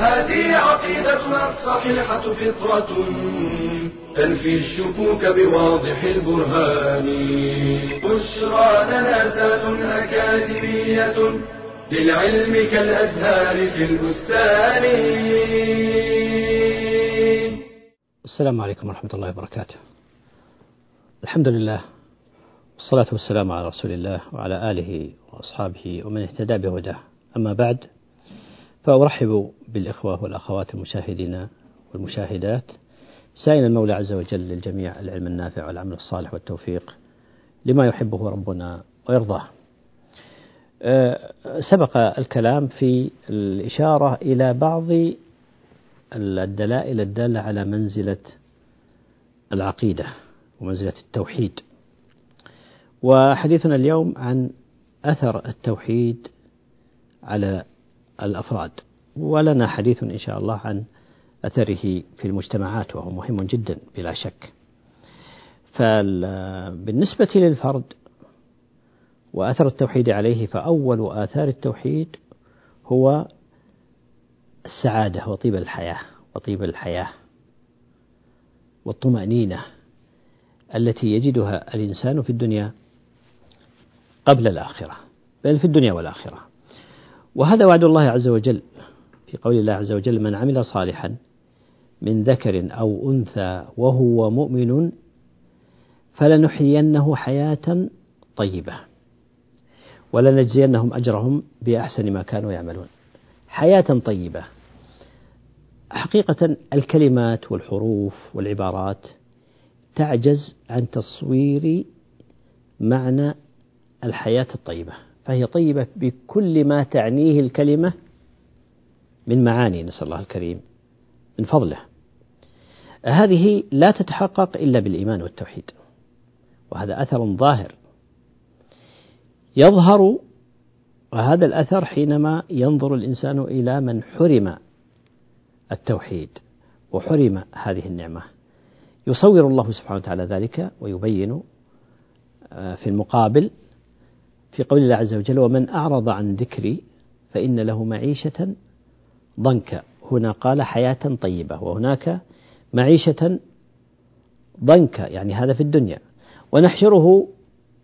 هذه عقيدتنا الصحيحة فطرة تنفي الشكوك بواضح البرهان. بشرى لنا ذات أكاديمية للعلم كالأزهار في البستان. السلام عليكم ورحمة الله وبركاته. الحمد لله والصلاة والسلام على رسول الله وعلى آله وأصحابه ومن اهتدى بهداه. أما بعد فأرحب بالإخوة والأخوات المشاهدين والمشاهدات سائل المولى عز وجل للجميع العلم النافع والعمل الصالح والتوفيق لما يحبه ربنا ويرضاه. أه، سبق الكلام في الإشارة إلى بعض الدلائل الدالة على منزلة العقيدة ومنزلة التوحيد. وحديثنا اليوم عن أثر التوحيد على الأفراد. ولنا حديث إن شاء الله عن أثره في المجتمعات وهو مهم جدا بلا شك. فبالنسبة للفرد وأثر التوحيد عليه فأول آثار التوحيد هو السعادة وطيب الحياة وطيب الحياة والطمأنينة التي يجدها الإنسان في الدنيا قبل الآخرة بل في الدنيا والآخرة. وهذا وعد الله عز وجل في قول الله عز وجل من عمل صالحا من ذكر أو أنثى وهو مؤمن فلنحيينه حياة طيبة ولنجزينهم أجرهم بأحسن ما كانوا يعملون. حياة طيبة. حقيقة الكلمات والحروف والعبارات تعجز عن تصوير معنى الحياة الطيبة. فهي طيبة بكل ما تعنيه الكلمة من معاني نسأل الله الكريم من فضله. هذه لا تتحقق إلا بالإيمان والتوحيد وهذا أثر ظاهر. يظهر هذا الأثر حينما ينظر الإنسان إلى من حرم التوحيد وحرم هذه النعمة. يصور الله سبحانه وتعالى ذلك ويبين آه، في المقابل في قول الله عز وجل ومن أعرض عن ذكري فإن له معيشة ضنكا. هنا قال حياة طيبة وهناك معيشة ضنكا يعني هذا في الدنيا. ونحشره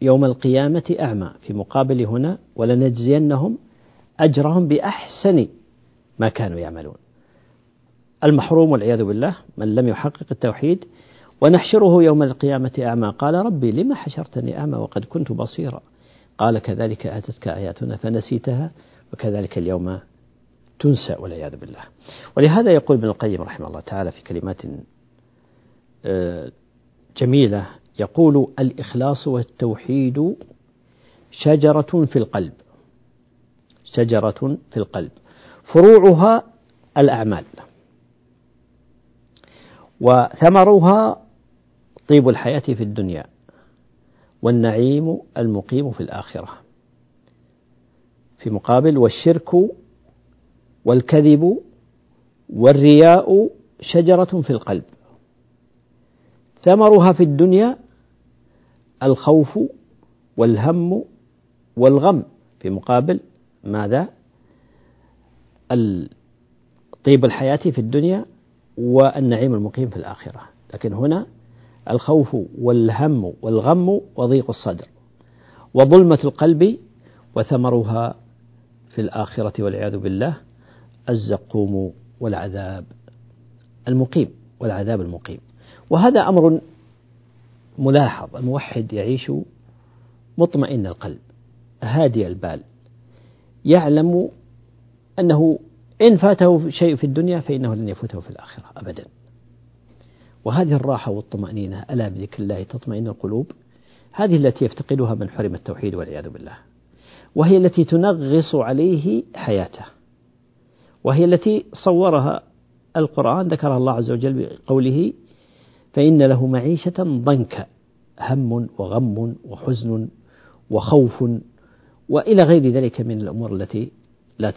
يوم القيامة أعمى. في مقابل هنا ولنجزينهم أجرهم بأحسن ما كانوا يعملون. المحروم والعياذ بالله من لم يحقق التوحيد. ونحشره يوم القيامة أعمى. قال ربي لما حشرتني أعمى وقد كنت بصيرا. قال كذلك أتتك آياتنا فنسيتها وكذلك اليوم تنسى والعياذ بالله. ولهذا يقول ابن القيم رحمه الله تعالى في كلمات آه، جميلة يقول الإخلاص والتوحيد شجرة في القلب. شجرة في القلب. فروعها الأعمال. وثمرها طيب الحياة في الدنيا. والنعيم المقيم في الآخرة. في مقابل والشرك والكذب والرياء شجرة في القلب. ثمرها في الدنيا الخوف والهم والغم. في مقابل ماذا؟ طيب الحياة في الدنيا والنعيم المقيم في الآخرة. لكن هنا الخوف والهم والغم وضيق الصدر وظلمة القلب وثمرها في الآخرة والعياذ بالله الزقوم والعذاب المقيم والعذاب المقيم. وهذا أمر ملاحظ الموحد يعيش مطمئن القلب هادي البال يعلم أنه إن فاته شيء في الدنيا فإنه لن يفوته في الآخرة أبدا. وهذه الراحة والطمأنينة ألا بذكر الله تطمئن القلوب؟ هذه التي يفتقدها من حرم التوحيد والعياذ بالله. وهي التي تنغص عليه حياته. وهي التي صورها القرآن ذكرها الله عز وجل بقوله فإن له معيشة ضنكا هم وغم وحزن وخوف وإلى غير ذلك من الأمور التي لا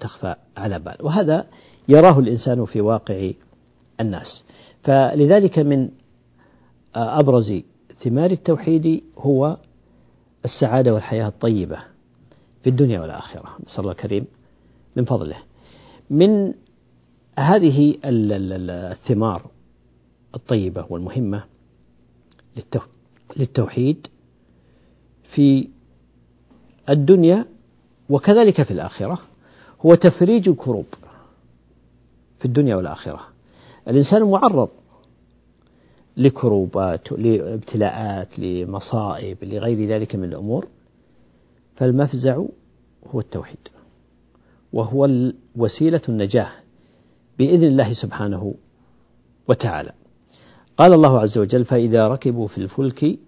تخفى على بال. وهذا يراه الإنسان في واقع الناس. فلذلك من أبرز ثمار التوحيد هو السعادة والحياة الطيبة في الدنيا والآخرة. نسأل الله الكريم من فضله. من هذه الثمار الطيبة والمهمة للتوحيد في الدنيا وكذلك في الآخرة هو تفريج الكروب في الدنيا والآخرة. الإنسان معرض لكروبات لابتلاءات لمصائب لغير ذلك من الأمور. فالمفزع هو التوحيد وهو وسيلة النجاة بإذن الله سبحانه وتعالى. قال الله عز وجل فإذا ركبوا في الفلك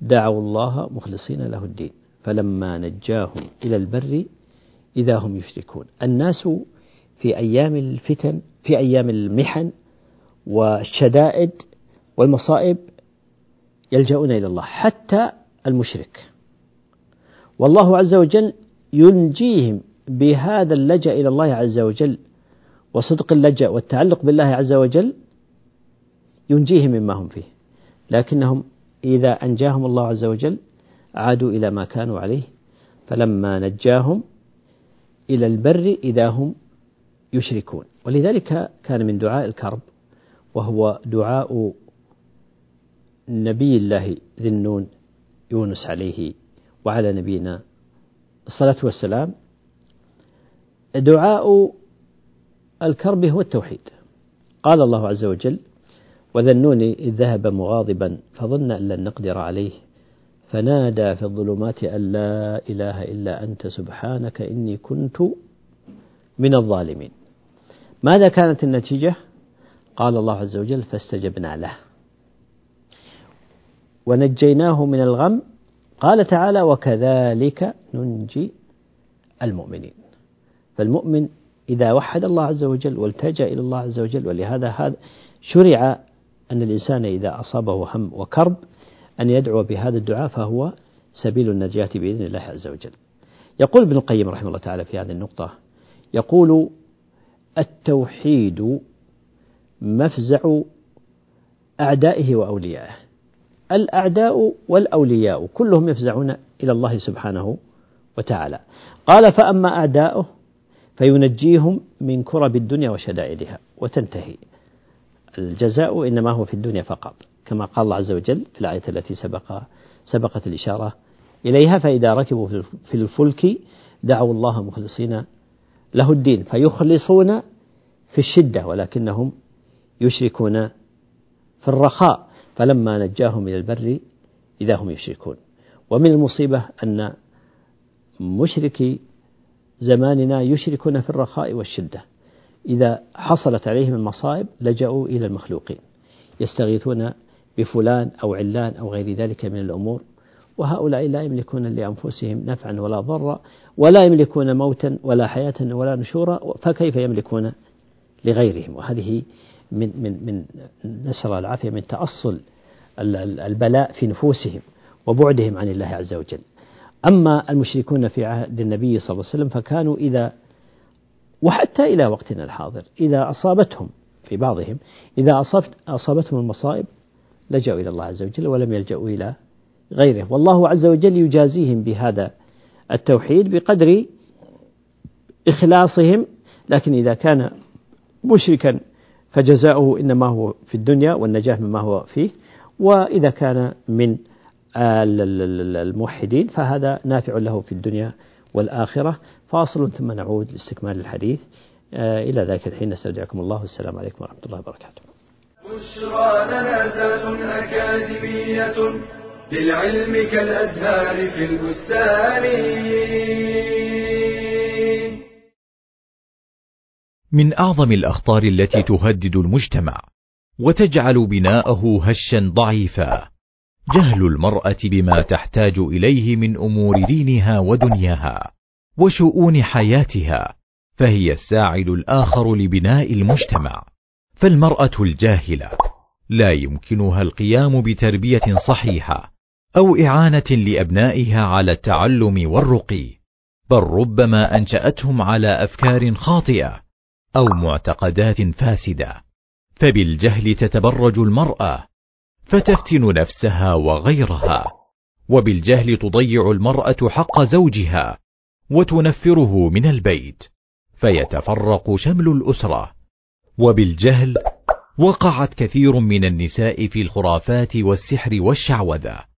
دعوا الله مخلصين له الدين فلما نجاهم إلى البر إذا هم يشركون. الناس في أيام الفتن في أيام المحن والشدائد والمصائب يلجؤون إلى الله حتى المشرك. والله عز وجل ينجيهم بهذا اللجأ إلى الله عز وجل وصدق اللجأ والتعلق بالله عز وجل ينجيهم مما هم فيه. لكنهم إذا أنجاهم الله عز وجل عادوا إلى ما كانوا عليه فلما نجاهم إلى البر إذا هم يشركون. ولذلك كان من دعاء الكرب وهو دعاء نبي الله ذي النون يونس عليه وعلى نبينا الصلاة والسلام. دعاء الكرب هو التوحيد. قال الله عز وجل وذنوني إذ ذهب مغاضبا فظن أن لن نقدر عليه فنادى في الظلمات أن لا إله إلا أنت سبحانك إني كنت من الظالمين. ماذا كانت النتيجة؟ قال الله عز وجل فاستجبنا له. ونجيناه من الغم. قال تعالى وكذلك ننجي المؤمنين. فالمؤمن إذا وحد الله عز وجل والتجأ إلى الله عز وجل ولهذا هذا شرع أن الإنسان إذا أصابه هم وكرب أن يدعو بهذا الدعاء فهو سبيل النجاة بإذن الله عز وجل. يقول ابن القيم رحمه الله تعالى في هذه النقطة يقول التوحيد مفزع أعدائه وأوليائه. الأعداء والأولياء كلهم يفزعون إلى الله سبحانه وتعالى. قال فأما أعداؤه فينجيهم من كرب الدنيا وشدائدها وتنتهي الجزاء إنما هو في الدنيا فقط كما قال الله عز وجل في الآية التي سبق سبقت الإشارة إليها فإذا ركبوا في الفلك دعوا الله مخلصين له الدين فيخلصون في الشدة ولكنهم يشركون في الرخاء فلما نجاهم إلى البر إذا هم يشركون. ومن المصيبة أن مشركي زماننا يشركون في الرخاء والشدة. إذا حصلت عليهم المصائب لجأوا إلى المخلوقين يستغيثون بفلان أو علان أو غير ذلك من الأمور وهؤلاء لا يملكون لأنفسهم نفعا ولا ضرا ولا يملكون موتا ولا حياة ولا نشورا فكيف يملكون لغيرهم؟ وهذه من من من نسأل الله العافية من تأصل البلاء في نفوسهم وبعدهم عن الله عز وجل. أما المشركون في عهد النبي صلى الله عليه وسلم فكانوا إذا وحتى إلى وقتنا الحاضر إذا أصابتهم في بعضهم إذا أصابت أصابتهم المصائب لجأوا إلى الله عز وجل ولم يلجأوا إلى غيره. والله عز وجل يجازيهم بهذا التوحيد بقدر إخلاصهم لكن إذا كان مشركا فجزاؤه إنما هو في الدنيا والنجاة مما هو فيه وإذا كان من الموحدين فهذا نافع له في الدنيا والآخرة. فاصل ثم نعود لاستكمال الحديث. آه، إلى ذلك الحين نستودعكم الله. والسلام عليكم ورحمة الله وبركاته. بشرى لنا أكاديمية للعلم كالأزهار في البستان. من أعظم الأخطار التي تهدد المجتمع وتجعل بناءه هشا ضعيفا جهل المرأة بما تحتاج إليه من أمور دينها ودنياها وشؤون حياتها فهي الساعد الآخر لبناء المجتمع. فالمرأة الجاهلة لا يمكنها القيام بتربية صحيحة أو إعانة لأبنائها على التعلم والرقي بل ربما أنشأتهم على أفكار خاطئة أو معتقدات فاسدة. فبالجهل تتبرج المرأة فتفتن نفسها وغيرها وبالجهل تضيع المرأة حق زوجها وتنفره من البيت فيتفرق شمل الأسرة. وبالجهل وقعت كثير من النساء في الخرافات والسحر والشعوذة.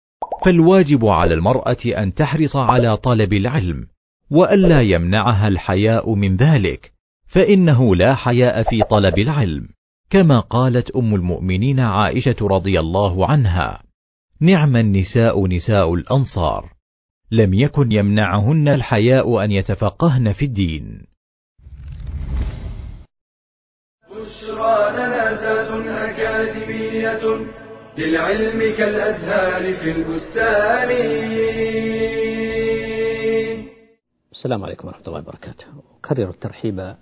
فالواجب على المرأة أن تحرص على طلب العلم وألا يمنعها الحياء من ذلك فإنه لا حياء في طلب العلم. كما قالت أم المؤمنين عائشة رضي الله عنها نعم النساء نساء الأنصار لم يكن يمنعهن الحياء أن يتفقهن في الدين. بشرى لنا ذات أكاديمية للعلم كالازهار في البستان. السلام عليكم ورحمة الله وبركاته. أكرر الترحيب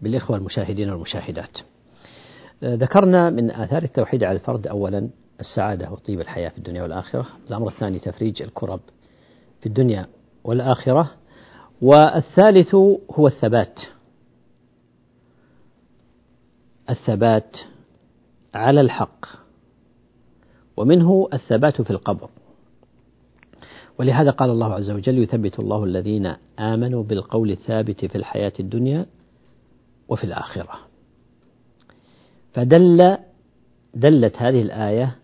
بالإخوة المشاهدين والمشاهدات. ذكرنا من آثار التوحيد على الفرد أولا السعادة وطيب الحياة في الدنيا والآخرة. الأمر الثاني تفريج الكرب في الدنيا والآخرة. والثالث هو الثبات. الثبات على الحق. ومنه الثبات في القبر. ولهذا قال الله عز وجل يثبت الله الذين آمنوا بالقول الثابت في الحياة الدنيا وفي الآخرة. فدل دلت هذه الآية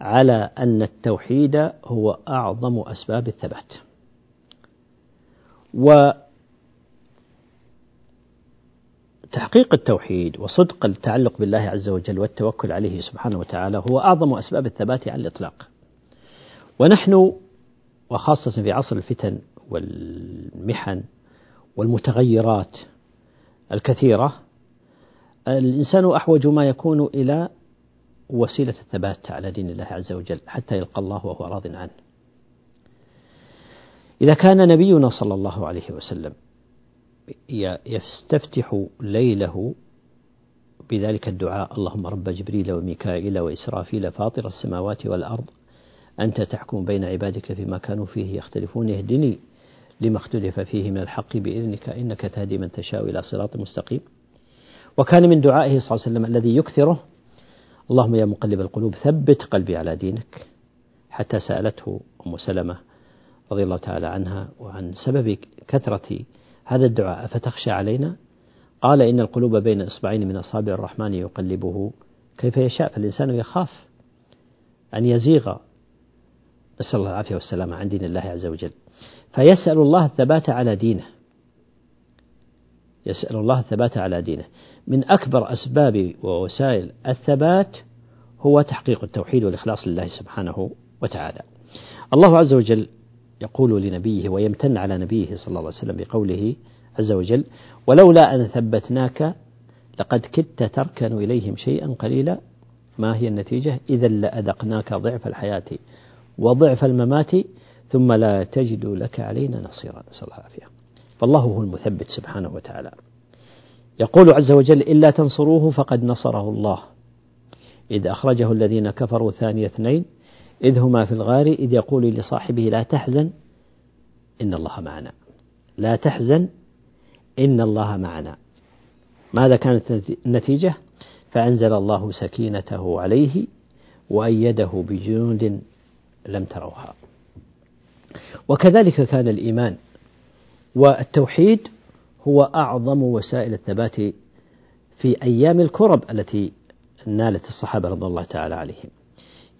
على أن التوحيد هو أعظم أسباب الثبات. وتحقيق التوحيد وصدق التعلق بالله عز وجل والتوكل عليه سبحانه وتعالى هو أعظم أسباب الثبات على الإطلاق ونحن وخاصة في عصر الفتن والمحن والمتغيرات الكثيرة الإنسان أحوج ما يكون إلى وسيلة الثبات على دين الله عز وجل حتى يلقى الله وهو راض عنه. إذا كان نبينا صلى الله عليه وسلم يستفتح ليله بذلك الدعاء. اللهم رب جبريل وميكائيل وإسرافيل فاطر السماوات والأرض أنت تحكم بين عبادك فيما كانوا فيه يختلفون. اهدني لما اختلف فيه من الحق بإذنك إنك تهدي من تشاء إلى صراط مستقيم. وكان من دعائه صلى الله عليه وسلم الذي يكثره اللهم يا مقلب القلوب ثبت قلبي على دينك. حتى سألته أم سلمة رضي الله تعالى عنها وعن سبب كثرة هذا الدعاء فتخشى علينا؟ قال إن القلوب بين إصبعين من أصابع الرحمن يقلبه. كيف يشاء فالإنسان يخاف أن يزيغ. نسأل الله العافية والسلامة عن دين الله عز وجل. فيسأل الله الثبات على دينه. يسأل الله الثبات على دينه. من أكبر أسباب ووسائل الثبات هو تحقيق التوحيد والإخلاص لله سبحانه وتعالى. الله عز وجل يقول لنبيه ويمتن على نبيه صلى الله عليه وسلم بقوله عز وجل ولولا أن ثبتناك لقد كدت تركن إليهم شيئا قليلا. ما هي النتيجة؟ إذا لأذقناك ضعف الحياة وضعف الممات ثم لا تجد لك علينا نصيرا. نسأل الله العافية. فالله هو المثبت سبحانه وتعالى. يقول عز وجل إلا تنصروه فقد نصره الله. إذ أخرجه الذين كفروا ثاني اثنين إذ هما في الغار إذ يقول لصاحبه لا تحزن إن الله معنا. لا تحزن إن الله معنا. ماذا كانت النتيجة؟ فأنزل الله سكينته عليه وأيده بجنود لم تروها. وكذلك كان الإيمان والتوحيد هو أعظم وسائل الثبات في أيام الكرب التي نالت الصحابة رضي الله تعالى عليهم.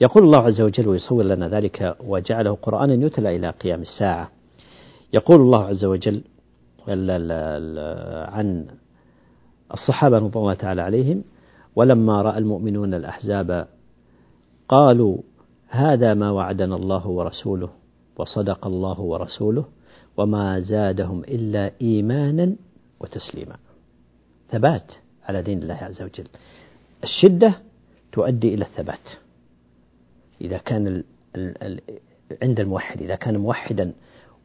يقول الله عز وجل ويصور لنا ذلك وجعله قرآنا يتلى إلى قيام الساعة. يقول الله عز وجل عن الصحابة رضي الله تعالى عليهم ولما رأى المؤمنون الأحزاب قالوا هذا ما وعدنا الله ورسوله وصدق الله ورسوله وما زادهم إلا إيمانا وتسليما. ثبات على دين الله عز وجل. الشدة تؤدي إلى الثبات. إذا كان عند الموحد إذا كان موحدا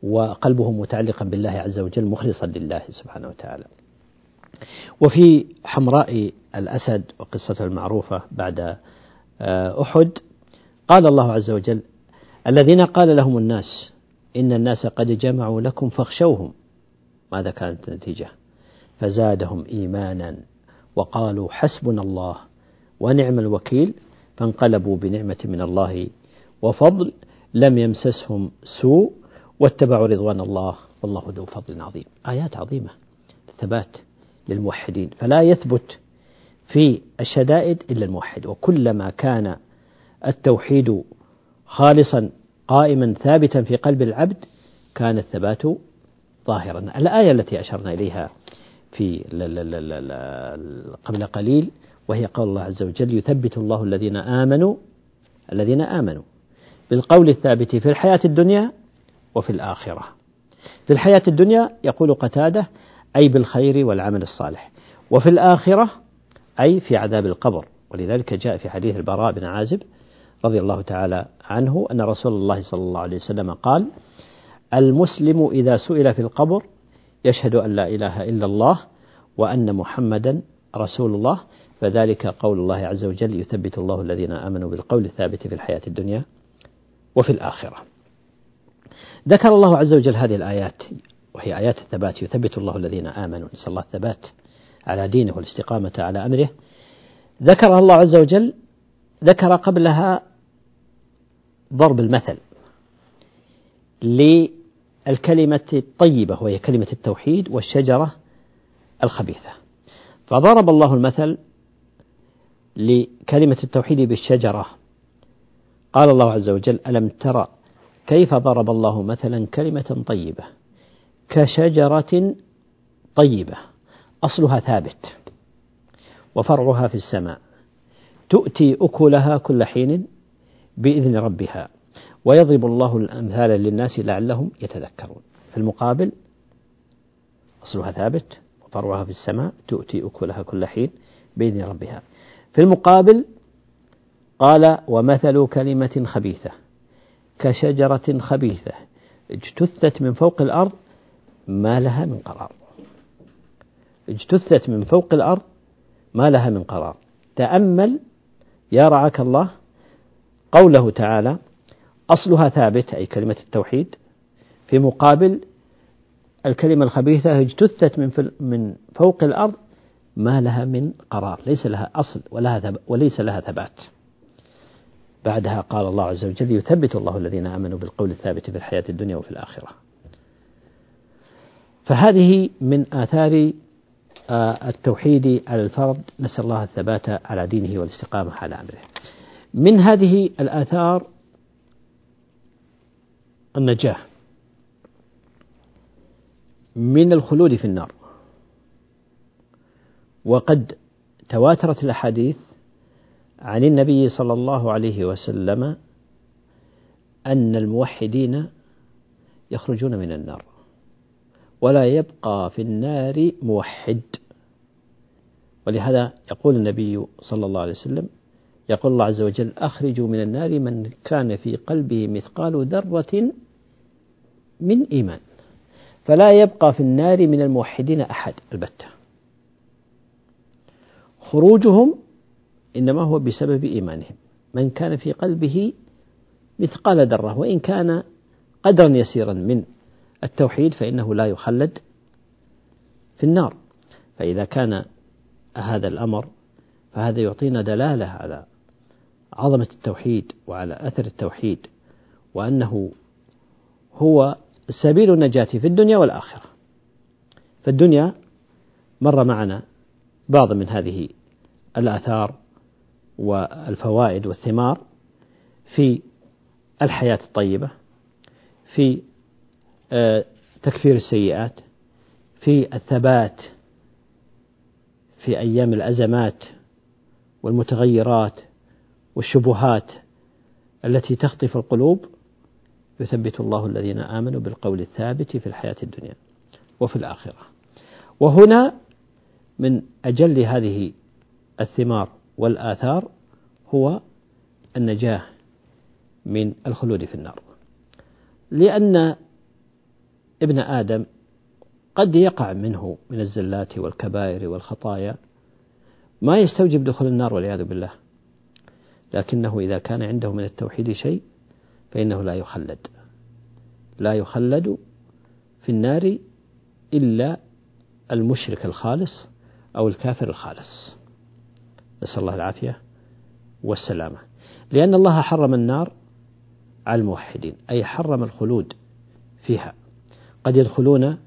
وقلبه متعلقا بالله عز وجل مخلصا لله سبحانه وتعالى. وفي حمراء الأسد وقصته المعروفة بعد آه، أحد قال الله عز وجل الذين قال لهم الناس إن الناس قد جمعوا لكم فاخشوهم. ماذا كانت النتيجة؟ فزادهم إيمانا وقالوا حسبنا الله ونعم الوكيل. فانقلبوا بنعمة من الله وفضل لم يمسسهم سوء واتبعوا رضوان الله. والله ذو فضل عظيم. آيات عظيمة ثبات للموحدين. فلا يثبت في الشدائد إلا الموحد. وكلما كان التوحيد خالصا قائما ثابتا في قلب العبد كان الثبات ظاهرا. الآية التي أشرنا إليها في قبل قليل وهي قول الله عز وجل يثبت الله الذين آمنوا الذين آمنوا بالقول الثابت في الحياة الدنيا وفي الآخرة. في الحياة الدنيا يقول قتادة أي بالخير والعمل الصالح. وفي الآخرة أي في عذاب القبر. ولذلك جاء في حديث البراء بن عازب رضي الله تعالى عنه أن رسول الله صلى الله عليه وسلم قال المسلم إذا سئل في القبر يشهد أن لا إله إلا الله وأن محمدا رسول الله. فذلك قول الله عز وجل يثبت الله الذين آمنوا بالقول الثابت في الحياة الدنيا وفي الآخرة. ذكر الله عز وجل هذه الآيات وهي آيات الثبات يثبت الله الذين آمنوا نسأل الله الثبات على دينه والاستقامة على أمره. ذكرها الله عز وجل ذكر قبلها ضرب المثل للكلمة الطيبة وهي كلمة التوحيد والشجرة الخبيثة. فضرب الله المثل لكلمة التوحيد بالشجرة. قال الله عز وجل ألم ترى كيف ضرب الله مثلا كلمة طيبة كشجرة طيبة؟ أصلها ثابت وفرعها في السماء. تؤتي أكلها كل حين بإذن ربها ويضرب الله الأمثال للناس لعلهم يتذكرون. في المقابل أصلها ثابت وفرعها في السماء تؤتي أكلها كل حين بإذن ربها. في المقابل قال ومثل كلمة خبيثة كشجرة خبيثة اجتثت من فوق الأرض ما لها من قرار. اجتثت من فوق الأرض ما لها من قرار. تأمل يا رعاك الله قوله تعالى أصلها ثابت أي كلمة التوحيد في مقابل الكلمة الخبيثة اجتثت من فوق الأرض ما لها من قرار ليس لها أصل ولها وليس لها ثبات. بعدها قال الله عز وجل يثبت الله الذين آمنوا بالقول الثابت في الحياة الدنيا وفي الآخرة. فهذه من آثار آه، التوحيد على الفرد نسأل الله الثبات على دينه والاستقامة على أمره. من هذه الآثار النجاة. من الخلود في النار. وقد تواترت الأحاديث عن النبي صلى الله عليه وسلم أن الموحدين يخرجون من النار ولا يبقى في النار موحد. ولهذا يقول النبي صلى الله عليه وسلم يقول الله عز وجل أخرجوا من النار من كان في قلبه مثقال ذرة من إيمان. فلا يبقى في النار من الموحدين أحد البتة. خروجهم إنما هو بسبب إيمانهم. من كان في قلبه مثقال ذرة وإن كان قدرا يسيرا من التوحيد فإنه لا يخلد في النار. فإذا كان هذا الأمر فهذا يعطينا دلالة على عظمة التوحيد وعلى أثر التوحيد وأنه هو سبيل النجاة في الدنيا والآخرة. في الدنيا مر معنا بعض من هذه الآثار والفوائد والثمار في الحياة الطيبة في آه، تكفير السيئات في الثبات في أيام الأزمات والمتغيرات والشبهات التي تخطف القلوب يثبت الله الذين آمنوا بالقول الثابت في الحياة الدنيا وفي الآخرة. وهنا من أجل هذه الثمار والآثار هو النجاة من الخلود في النار. لأن ابن آدم قد يقع منه من الزلات والكبائر والخطايا ما يستوجب دخول النار والعياذ بالله. لكنه إذا كان عنده من التوحيد شيء فإنه لا يخلد. لا يخلد في النار إلا المشرك الخالص أو الكافر الخالص. نسأل الله العافية والسلامة. لأن الله حرم النار على الموحدين أي حرم الخلود فيها. قد يدخلون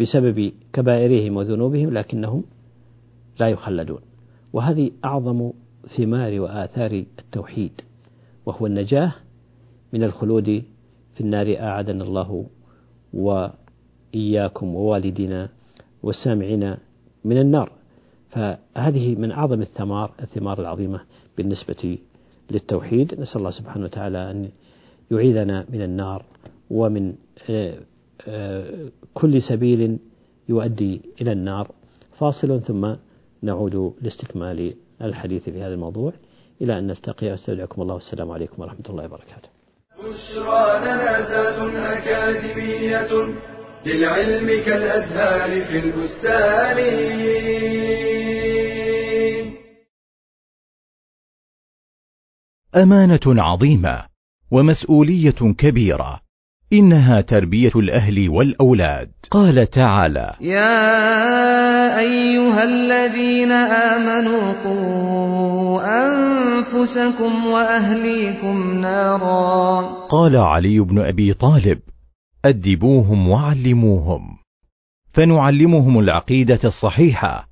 بسبب كبائرهم وذنوبهم لكنهم لا يخلدون. وهذه أعظم ثمار وآثار التوحيد وهو النجاة من الخلود في النار أعاذنا الله وإياكم ووالدنا والسامعين من النار. فهذه من أعظم الثمار الثمار العظيمة بالنسبة للتوحيد. نسأل الله سبحانه وتعالى أن يعيذنا من النار ومن آه، آه، كل سبيل يؤدي إلى النار. فاصل ثم نعود لاستكمال الحديث في هذا الموضوع. إلى أن نلتقي. واستودعكم الله. والسلام عليكم ورحمة الله وبركاته. بشرى لنا أكاديمية للعلم كالأزهار في البستان. أمانة عظيمة ومسؤولية كبيرة إنها تربية الأهل والأولاد. قال تعالى يا أيها الذين آمنوا قوا أنفسكم وأهليكم نارا. قال علي بن أبي طالب أدبوهم وعلموهم فنعلمهم العقيدة الصحيحة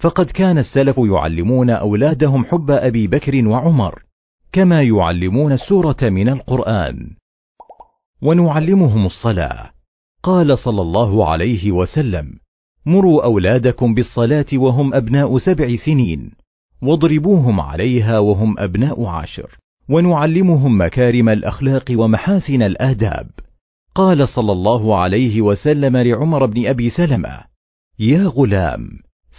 فقد كان السلف يعلمون أولادهم حب أبي بكر وعمر كما يعلمون السورة من القرآن. ونعلمهم الصلاة. قال صلى الله عليه وسلم مروا أولادكم بالصلاة وهم أبناء سبع سنين واضربوهم عليها وهم أبناء عشر ونعلمهم مكارم الأخلاق ومحاسن الآداب. قال صلى الله عليه وسلم لعمر بن أبي سلمة يا غلام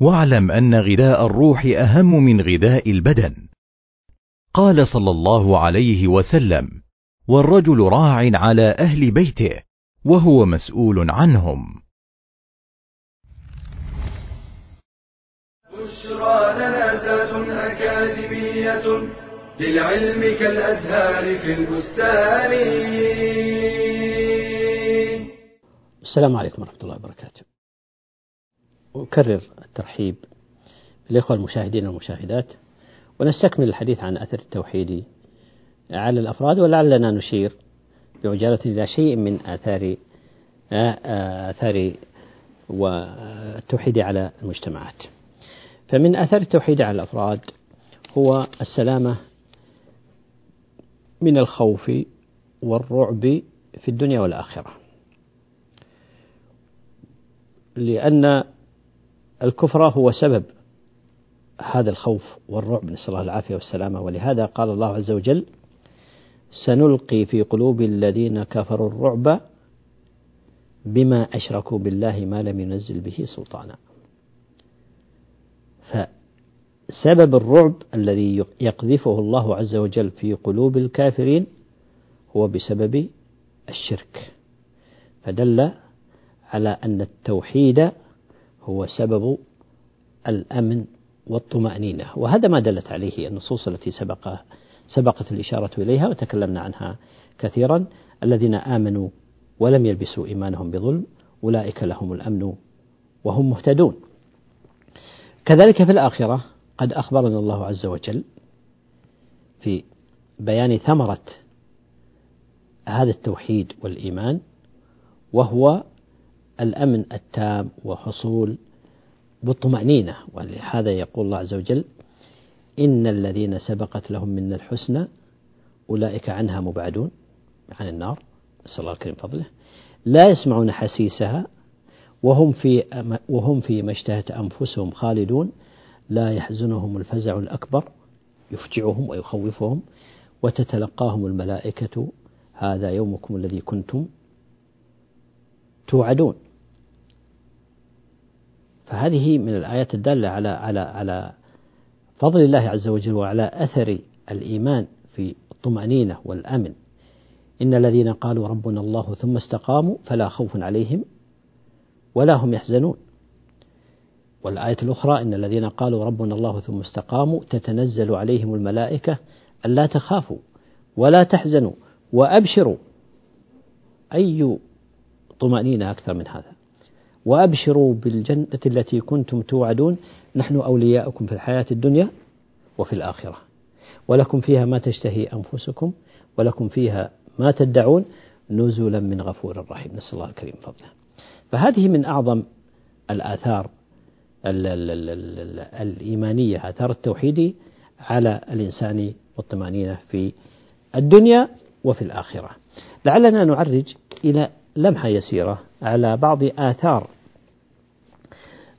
واعلم أن غذاء الروح أهم من غذاء البدن. قال صلى الله عليه وسلم والرجل راع على أهل بيته وهو مسؤول عنهم. بشرى لنا أكاديمية للعلم كالأزهار في البستان. السلام عليكم ورحمة الله وبركاته. أكرر الترحيب بالإخوة المشاهدين والمشاهدات ونستكمل الحديث عن أثر التوحيد على الأفراد ولعلنا نشير بعجالة إلى شيء من آثار آثار والتوحيد على المجتمعات. فمن آثار التوحيد على الأفراد هو السلامة من الخوف والرعب في الدنيا والآخرة. لأن الكفر هو سبب هذا الخوف والرعب نسأل الله العافية والسلامة. ولهذا قال الله عز وجل سنلقي في قلوب الذين كفروا الرعب بما أشركوا بالله ما لم ينزل به سلطانا. فسبب الرعب الذي يقذفه الله عز وجل في قلوب الكافرين هو بسبب الشرك. فدل على أن التوحيد هو سبب الأمن والطمأنينة. وهذا ما دلت عليه النصوص التي سبق سبقت الإشارة إليها وتكلمنا عنها كثيرا. الذين آمنوا ولم يلبسوا إيمانهم بظلم أولئك لهم الأمن وهم مهتدون. كذلك في الآخرة قد أخبرنا الله عز وجل في بيان ثمرة هذا التوحيد والإيمان وهو الأمن التام وحصول بالطمأنينة ولهذا يقول الله عز وجل إن الذين سبقت لهم من الحسنى أولئك عنها مبعدون عن النار. نسأل الله الكريم فضله. لا يسمعون حسيسها وهم في وهم فيما اشتهت أنفسهم خالدون. لا يحزنهم الفزع الأكبر يفجعهم ويخوفهم وتتلقاهم الملائكة هذا يومكم الذي كنتم توعدون. فهذه من الآيات الدالة على على على فضل الله عز وجل وعلى أثر الإيمان في الطمأنينة والأمن. إن الذين قالوا ربنا الله ثم استقاموا فلا خوف عليهم ولا هم يحزنون. والآية الأخرى إن الذين قالوا ربنا الله ثم استقاموا تتنزل عليهم الملائكة ألا تخافوا ولا تحزنوا وأبشروا. أي طمأنينة أكثر من هذا؟ وأبشروا بالجنة التي كنتم توعدون. نحن أولياؤكم في الحياة الدنيا وفي الآخرة. ولكم فيها ما تشتهي أنفسكم ولكم فيها ما تدعون. نزلا من غفور رحيم. نسأل الله الكريم فضله. فهذه من أعظم الآثار الإيمانية آثار التوحيد على الإنسان والطمأنينة في الدنيا وفي الآخرة. لعلنا نعرج إلى لمحة يسيرة على بعض آثار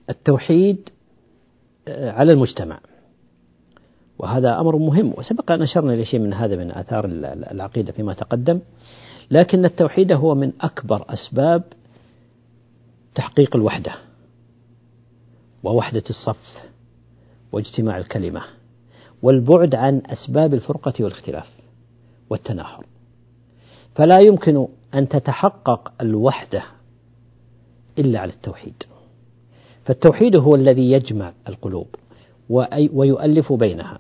التوحيد آه، على المجتمع. وهذا أمر مهم وسبق أن أشرنا إلى شيء من هذا من آثار العقيدة فيما تقدم. لكن التوحيد هو من أكبر أسباب تحقيق الوحدة ووحدة الصف واجتماع الكلمة والبعد عن أسباب الفرقة والاختلاف والتناحر فلا يمكن أن تتحقق الوحدة إلا على التوحيد. فالتوحيد هو الذي يجمع القلوب ويؤلف بينها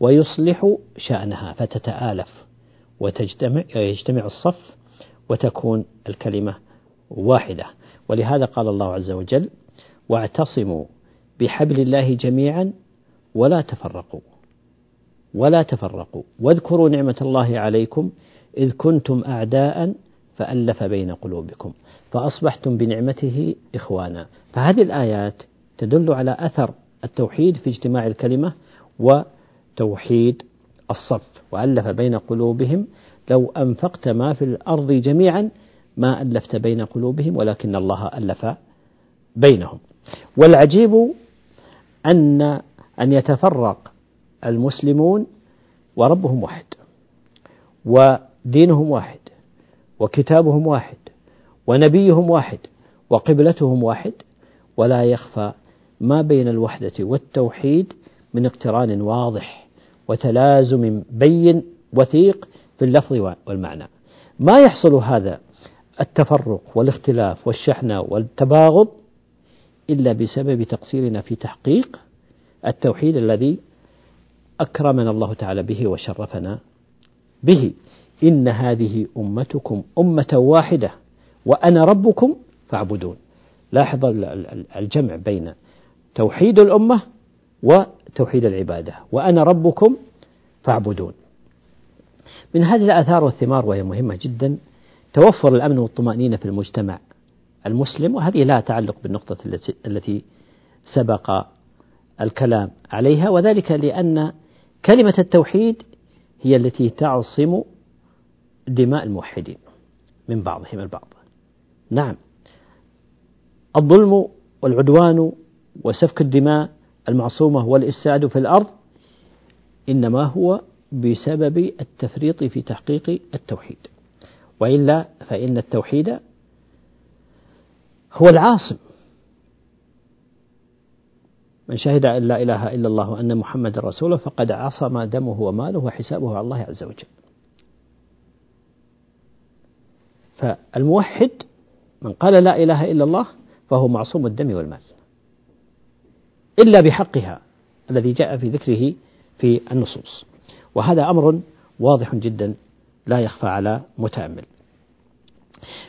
ويصلح شأنها فتتآلف وتجتمع يجتمع الصف وتكون الكلمة واحدة. ولهذا قال الله عز وجل واعتصموا بحبل الله جميعا ولا تفرقوا ولا تفرقوا واذكروا نعمة الله عليكم إذ كنتم أعداء فألف بين قلوبكم. فأصبحتم بنعمته إخوانا. فهذه الآيات تدل على أثر التوحيد في اجتماع الكلمة وتوحيد الصف. وألف بين قلوبهم. لو أنفقت ما في الأرض جميعا ما ألفت بين قلوبهم ولكن الله ألف بينهم. والعجيب أن أن يتفرق المسلمون وربهم واحد ودينهم واحد. وكتابهم واحد ونبيهم واحد وقبلتهم واحد ولا يخفى ما بين الوحدة والتوحيد من اقتران واضح وتلازم بين وثيق في اللفظ والمعنى. ما يحصل هذا التفرق والاختلاف والشحنة والتباغض إلا بسبب تقصيرنا في تحقيق التوحيد الذي أكرمنا الله تعالى به وشرفنا به. إن هذه أمتكم أمة واحدة وأنا ربكم فاعبدون. لاحظ الجمع بين توحيد الأمة وتوحيد العبادة. وأنا ربكم فاعبدون. من هذه الآثار والثمار وهي مهمة جدا توفر الأمن والطمأنينة في المجتمع المسلم وهذه لها تعلق بالنقطة التي سبق الكلام عليها وذلك لأن كلمة التوحيد هي التي تعصم دماء الموحدين من بعضهم البعض. نعم. الظلم والعدوان وسفك الدماء المعصومة والإفساد في الأرض إنما هو بسبب التفريط في تحقيق التوحيد. وإلا فإن التوحيد هو العاصم. من شهد أن لا إله إلا الله وأن محمد رسوله فقد عصم دمه وماله وحسابه على الله عز وجل. فالموحد من قال لا إله إلا الله فهو معصوم الدم والمال. إلا بحقها الذي جاء في ذكره في النصوص. وهذا أمر واضح جدا لا يخفى على متأمل.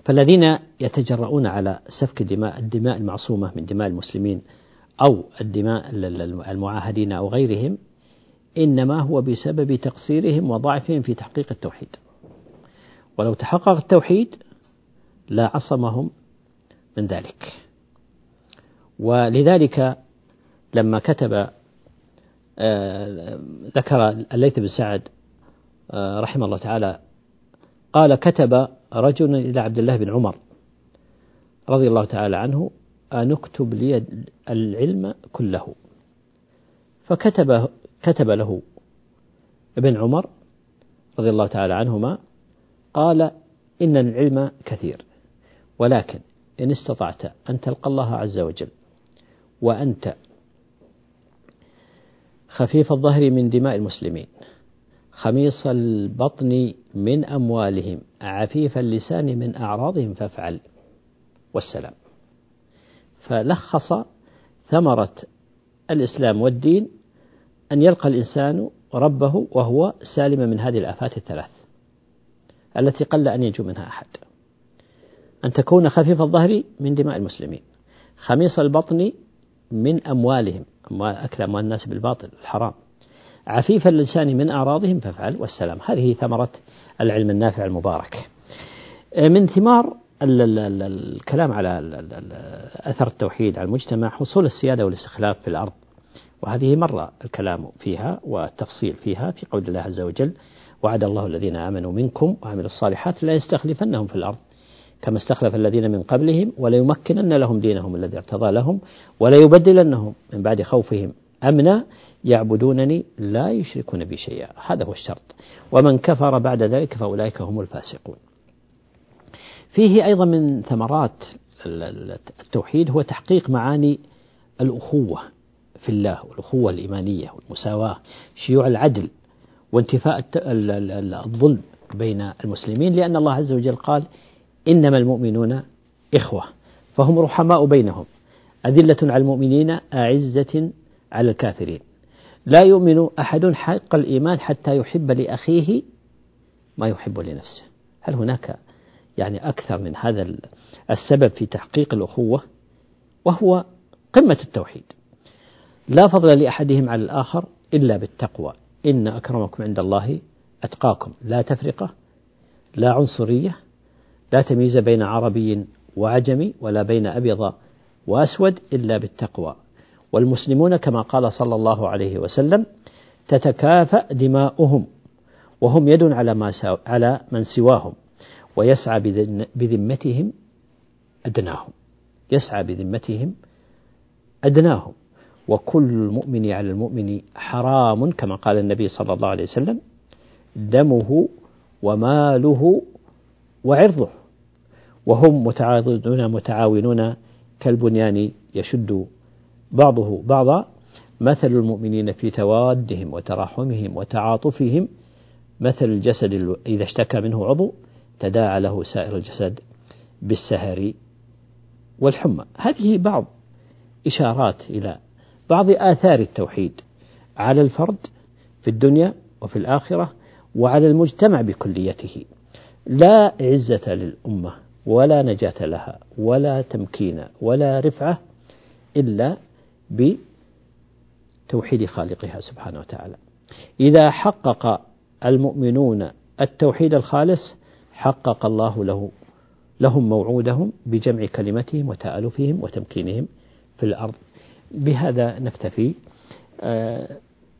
فالذين يتجرؤون على سفك دماء الدماء المعصومة من دماء المسلمين أو الدماء المعاهدين أو غيرهم إنما هو بسبب تقصيرهم وضعفهم في تحقيق التوحيد. ولو تحقق التوحيد لا عصمهم من ذلك. ولذلك لما كتب آه، ذكر الليث بن سعد آه، رحمه الله تعالى قال كتب رجل إلى عبد الله بن عمر رضي الله تعالى عنه أن اكتب لي العلم كله. فكتب كتب له ابن عمر رضي الله تعالى عنهما قال إن العلم كثير ولكن إن استطعت أن تلقى الله عز وجل وأنت خفيف الظهر من دماء المسلمين خميص البطن من أموالهم عفيف اللسان من أعراضهم فافعل والسلام. فلخص ثمرة الإسلام والدين أن يلقى الإنسان ربه وهو سالم من هذه الآفات الثلاث. التي قل أن ينجو منها أحد. أن تكون خفيف الظهر من دماء المسلمين. خميص البطن من أموالهم. أموال أكل أموال الناس بالباطل الحرام. عفيف اللسان من أعراضهم فافعل والسلام. هذه ثمرة العلم النافع المبارك. من ثمار الكلام على أثر التوحيد على المجتمع حصول السيادة والاستخلاف في الأرض. وهذه مر الكلام فيها والتفصيل فيها في قول الله عز وجل وعد الله الذين آمنوا منكم وعملوا الصالحات لا يستخلفنهم في الأرض كما استخلف الذين من قبلهم وليمكنن لهم دينهم الذي ارتضى لهم وليبدلنهم من بعد خوفهم أمنا يعبدونني لا يشركون بي شيئا. هذا هو الشرط. ومن كفر بعد ذلك فأولئك هم الفاسقون. فيه أيضا من ثمرات التوحيد هو تحقيق معاني الأخوة في الله والأخوة الإيمانية والمساواة شيوع العدل وانتفاء الظلم بين المسلمين لأن الله عز وجل قال إنما المؤمنون إخوة فهم رحماء بينهم. أذلة على المؤمنين أعزة على الكافرين. لا يؤمن أحد حق الإيمان حتى يحب لأخيه ما يحب لنفسه. هل هناك يعني أكثر من هذا السبب في تحقيق الأخوة؟ وهو قمة التوحيد. لا فضل لأحدهم على الآخر إلا بالتقوى. إن أكرمكم عند الله أتقاكم. لا تفرقة لا عنصرية لا تمييز بين عربي وعجمي ولا بين أبيض وأسود إلا بالتقوى. والمسلمون كما قال صلى الله عليه وسلم تتكافأ دماؤهم وهم يد على ما على من سواهم ويسعى بذمتهم أدناهم. يسعى بذمتهم أدناهم. وكل المؤمن على المؤمن حرام كما قال النبي صلى الله عليه وسلم دمه وماله وعرضه. وهم متعاضدون متعاونون كالبنيان يشد بعضه بعضا. مثل المؤمنين في توادهم وتراحمهم وتعاطفهم. مثل الجسد إذا اشتكى منه عضو تداعى له سائر الجسد بالسهر والحمى. هذه بعض إشارات إلى بعض آثار التوحيد على الفرد في الدنيا وفي الآخرة وعلى المجتمع بكليته. لا عزة للأمة ولا نجاة لها ولا تمكين ولا رفعة إلا بتوحيد خالقها سبحانه وتعالى. إذا حقق المؤمنون التوحيد الخالص حقق الله له لهم موعودهم بجمع كلمتهم وتآلفهم وتمكينهم في الأرض. بهذا نكتفي. آه،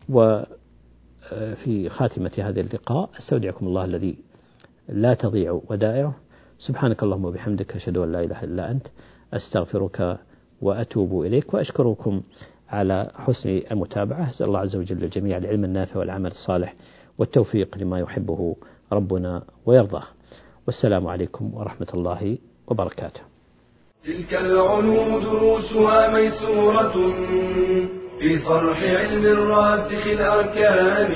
وفي خاتمة هذا اللقاء أستودعكم الله الذي لا تضيع ودائعه. سبحانك اللهم وبحمدك أشهد أن لا إله إلا أنت أستغفرك وأتوب إليك وأشكركم على حسن المتابعة. أسأل الله عز وجل الجميع العلم النافع والعمل الصالح والتوفيق لما يحبه ربنا ويرضاه. والسلام عليكم ورحمة الله وبركاته. تلك العلوم دروسها ميسورة في صرح علم الراسخ الأركان.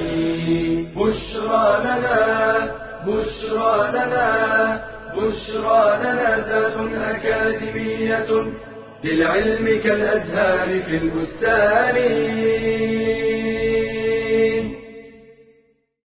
بشرى لنا بشرى لنا بشرى لنا ذات أكاديمية للعلم كالأزهار في البستان.